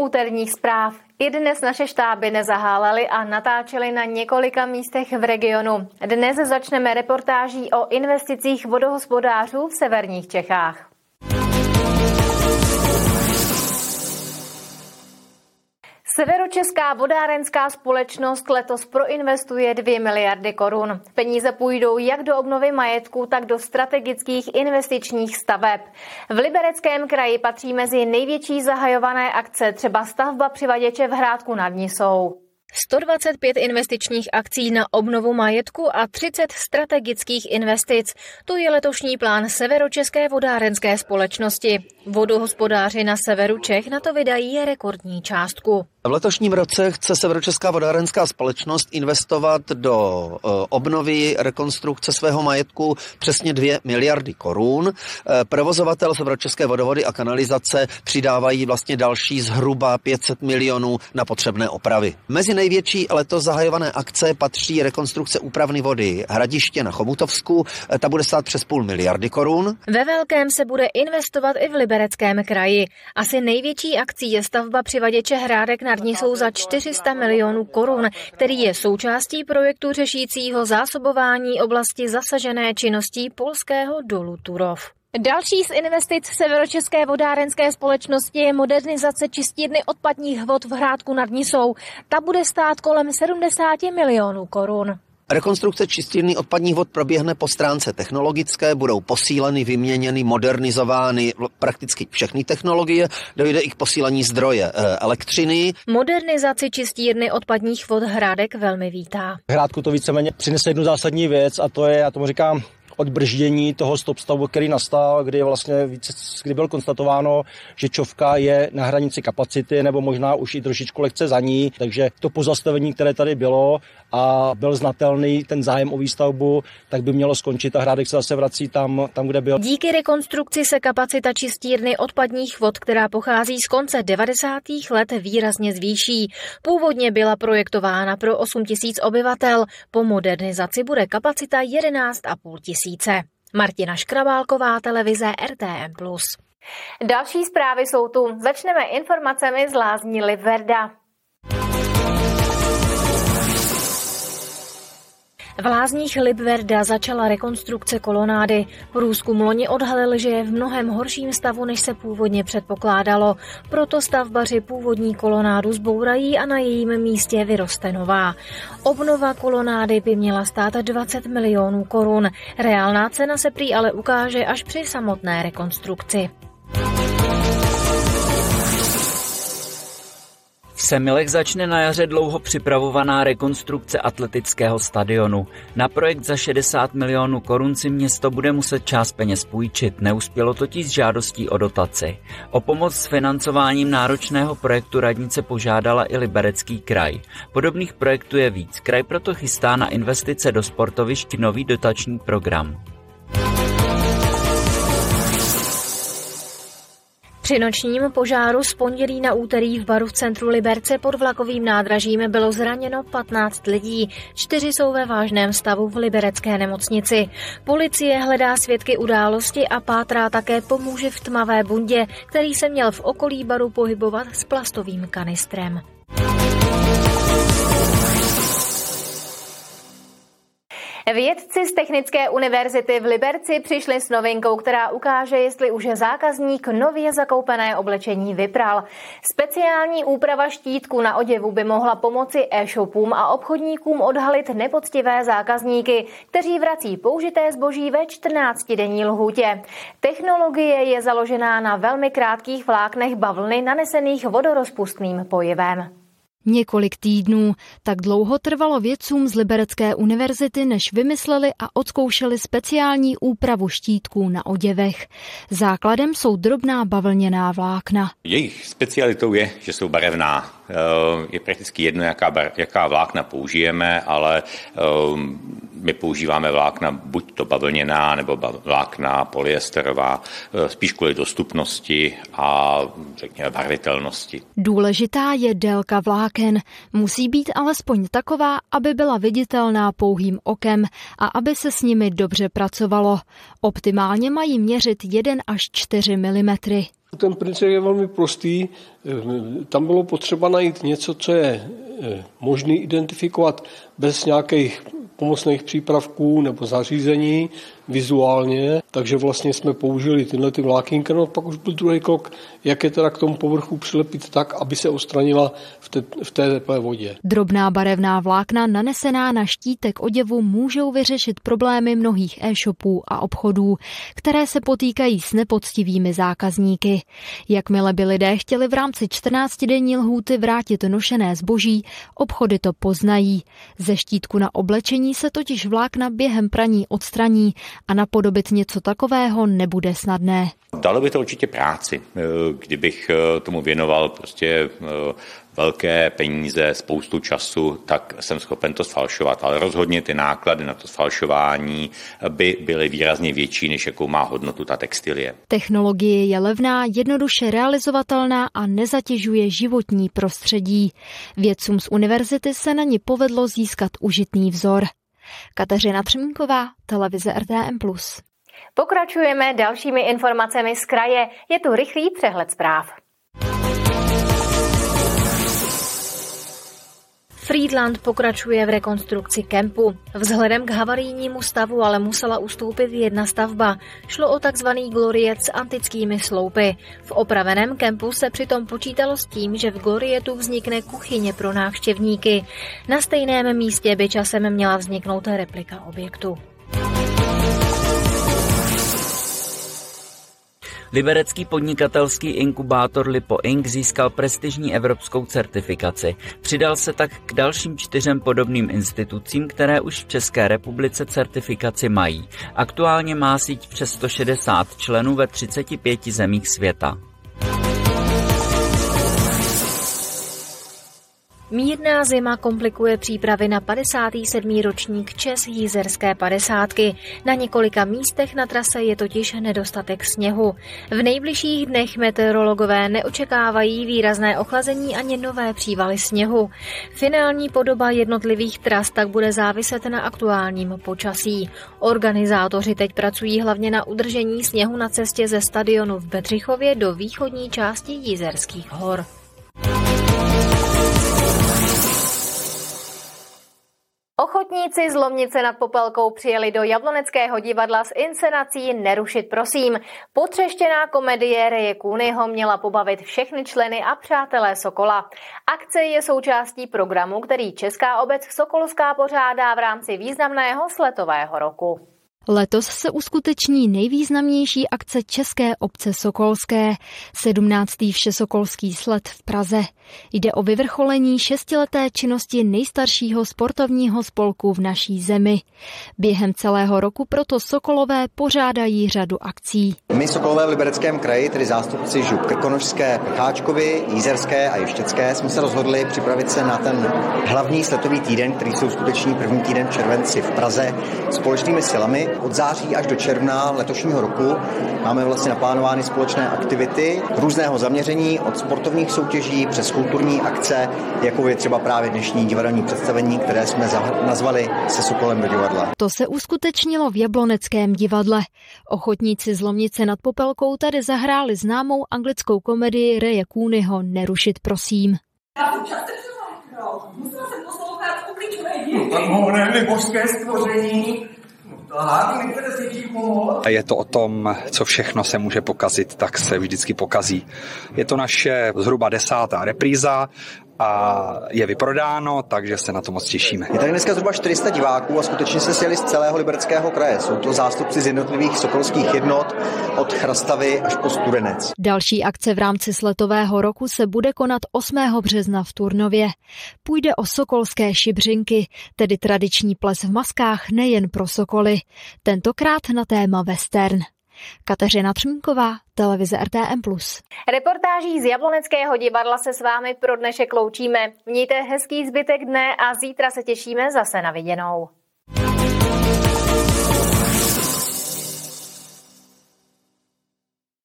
Úterních zpráv. I dnes naše štáby nezahálely a natáčely na několika místech v regionu. Dnes začneme reportáží o investicích vodohospodářů v severních Čechách. Severočeská vodárenská společnost letos proinvestuje 2 miliardy korun. Peníze půjdou jak do obnovy majetku, tak do strategických investičních staveb. V Libereckém kraji patří mezi největší zahajované akce třeba stavba přivaděče v Hrádku nad Nisou. 125 investičních akcí na obnovu majetku a 30 strategických investic. To je letošní plán Severočeské vodárenské společnosti. Vodohospodáři na severu Čech na to vydají rekordní částku. V letošním roce chce Severočeská vodárenská společnost investovat do eh, obnovy, rekonstrukce svého majetku přesně 2 miliardy korun. Eh, provozovatel Severočeské vodovody a kanalizace přidávají vlastně další zhruba 500 milionů na potřebné opravy. Mezi největší letos zahajované akce patří rekonstrukce úpravny vody Hradiště na Chomutovsku. Ta bude stát přes půl miliardy korun. Ve velkém se bude investovat i v Libereckém kraji. Asi největší akcí je stavba přivaděče Hrádek nad jsou za 400 milionů korun, který je součástí projektu řešícího zásobování oblasti zasažené činností polského dolu Turov. Další z investic Severočeské vodárenské společnosti je modernizace čistírny odpadních vod v Hrádku nad Nisou. Ta bude stát kolem 70 milionů korun. Rekonstrukce čistírny odpadních vod proběhne po stránce technologické, budou posíleny, vyměněny, modernizovány prakticky všechny technologie, dojde i k posílení zdroje eh, elektřiny. Modernizaci čistírny odpadních vod Hrádek velmi vítá. Hrádku to víceméně přinese jednu zásadní věc a to je, já tomu říkám, odbrždění toho stop stavu, který nastal, kdy vlastně více, kdy bylo konstatováno, že čovka je na hranici kapacity nebo možná už i trošičku lehce za ní, takže to pozastavení, které tady bylo a byl znatelný ten zájem o výstavbu, tak by mělo skončit a Hrádek se zase vrací tam, tam kde byl. Díky rekonstrukci se kapacita čistírny odpadních vod, která pochází z konce 90. let, výrazně zvýší. Původně byla projektována pro 8 tisíc obyvatel, po modernizaci bude kapacita 11,5 tisíce. Martina Škrabálková, televize RTM+. Další zprávy jsou tu. Začneme informacemi z Lázní Liverda. V lázních Libverda začala rekonstrukce kolonády. Průzkum loni odhalil, že je v mnohem horším stavu, než se původně předpokládalo. Proto stavbaři původní kolonádu zbourají a na jejím místě vyroste nová. Obnova kolonády by měla stát 20 milionů korun. Reálná cena se prý ale ukáže až při samotné rekonstrukci. Semilech začne na jaře dlouho připravovaná rekonstrukce atletického stadionu. Na projekt za 60 milionů korun si město bude muset část peněz půjčit, neuspělo totiž žádostí o dotaci. O pomoc s financováním náročného projektu radnice požádala i Liberecký kraj. Podobných projektů je víc, kraj proto chystá na investice do sportovišť nový dotační program. Při nočním požáru z pondělí na úterý v baru v centru Liberce pod vlakovým nádražím bylo zraněno 15 lidí. Čtyři jsou ve vážném stavu v liberecké nemocnici. Policie hledá svědky události a pátrá také pomůže v tmavé bundě, který se měl v okolí baru pohybovat s plastovým kanistrem. Vědci z Technické univerzity v Liberci přišli s novinkou, která ukáže, jestli už zákazník nově zakoupené oblečení vypral. Speciální úprava štítku na oděvu by mohla pomoci e-shopům a obchodníkům odhalit nepoctivé zákazníky, kteří vrací použité zboží ve 14-denní lhůtě. Technologie je založená na velmi krátkých vláknech bavlny nanesených vodorozpustným pojivem. Několik týdnů tak dlouho trvalo vědcům z Liberecké univerzity, než vymysleli a odzkoušeli speciální úpravu štítků na oděvech. Základem jsou drobná bavlněná vlákna. Jejich specialitou je, že jsou barevná. Eh, je prakticky jedno, jaká, bar, jaká vlákna použijeme, ale eh, my používáme vlákna buď to bavlněná nebo vlákna polyesterová, eh, spíš kvůli dostupnosti a řekněme barvitelnosti. Důležitá je délka vláken. Musí být alespoň taková, aby byla viditelná pouhým okem a aby se s nimi dobře pracovalo. Optimálně mají měřit 1 až 4 mm. Ten princip je velmi prostý. Tam bylo potřeba najít něco, co je eh, možné identifikovat bez nějakých pomocných přípravků nebo zařízení vizuálně, takže vlastně jsme použili tyhle ty vlákínka, no pak už byl druhý krok, jak je teda k tomu povrchu přilepit tak, aby se odstranila v té, v té teplé vodě. Drobná barevná vlákna nanesená na štítek oděvu můžou vyřešit problémy mnohých e-shopů a obchodů, které se potýkají s nepoctivými zákazníky. Jakmile by lidé chtěli v rámci 14-denní lhůty vrátit nošené zboží, obchody to poznají. Ze štítku na oblečení se totiž vlákna během praní odstraní a napodobit něco takového nebude snadné. Dalo by to určitě práci, eh, kdybych eh, tomu věnoval prostě eh, velké peníze, spoustu času, tak jsem schopen to sfalšovat. Ale rozhodně ty náklady na to sfalšování by byly výrazně větší, než jakou má hodnotu ta textilie. Technologie je levná, jednoduše realizovatelná a nezatěžuje životní prostředí. Vědcům z univerzity se na ní povedlo získat užitný vzor. Kateřina Třmínková, televize RTM+. Pokračujeme dalšími informacemi z kraje. Je tu rychlý přehled zpráv. Friedland pokračuje v rekonstrukci kempu. Vzhledem k havarijnímu stavu ale musela ustoupit jedna stavba. Šlo o takzvaný gloriet s antickými sloupy. V opraveném kempu se přitom počítalo s tím, že v glorietu vznikne kuchyně pro návštěvníky. Na stejném místě by časem měla vzniknout replika objektu. Liberecký podnikatelský inkubátor Lipo Inc. získal prestižní evropskou certifikaci. Přidal se tak k dalším čtyřem podobným institucím, které už v České republice certifikaci mají. Aktuálně má síť přes 160 členů ve 35 zemích světa. Mírná zima komplikuje přípravy na 57. ročník Čes jízerské padesátky. Na několika místech na trase je totiž nedostatek sněhu. V nejbližších dnech meteorologové neočekávají výrazné ochlazení ani nové přívaly sněhu. Finální podoba jednotlivých tras tak bude záviset na aktuálním počasí. Organizátoři teď pracují hlavně na udržení sněhu na cestě ze stadionu v Bedřichově do východní části Jízerských hor. Ochotníci z Lomnice nad Popelkou přijeli do Jabloneckého divadla s inscenací Nerušit prosím. Potřeštěná komedie Reje Kůnyho měla pobavit všechny členy a přátelé Sokola. Akce je součástí programu, který Česká obec Sokolská pořádá v rámci významného sletového roku. Letos se uskuteční nejvýznamnější akce České obce Sokolské, 17. Všesokolský sled v Praze. Jde o vyvrcholení šestileté činnosti nejstaršího sportovního spolku v naší zemi. Během celého roku proto Sokolové pořádají řadu akcí. My Sokolové v Libereckém kraji, tedy zástupci Žup Krkonožské, Pecháčkovi, Jízerské a Ještěcké, jsme se rozhodli připravit se na ten hlavní sletový týden, který jsou skutečný první týden v červenci v Praze společnými silami od září až do června letošního roku máme vlastně naplánovány společné aktivity různého zaměření od sportovních soutěží přes kulturní akce, jako je třeba právě dnešní divadelní představení, které jsme nazvali se Sokolem do divadla. To se uskutečnilo v Jabloneckém divadle. Ochotníci z Lomnice nad Popelkou tady zahráli známou anglickou komedii Reje Kůnyho Nerušit prosím. Já jsem často musela jsem poslouchat uklíčové No, božské stvoření, a je to o tom, co všechno se může pokazit, tak se vždycky pokazí. Je to naše zhruba desátá repríza a je vyprodáno, takže se na to moc těšíme. Je tady dneska zhruba 400 diváků a skutečně se sjeli z celého libereckého kraje. Jsou to zástupci z jednotlivých sokolských jednot od Chrastavy až po Studenec. Další akce v rámci sletového roku se bude konat 8. března v Turnově. Půjde o sokolské šibřinky, tedy tradiční ples v maskách nejen pro sokoly. Tentokrát na téma western. Kateřina Třmínková, televize RTM+. Reportáží z Jabloneckého divadla se s vámi pro dnešek loučíme. Mějte hezký zbytek dne a zítra se těšíme zase na viděnou.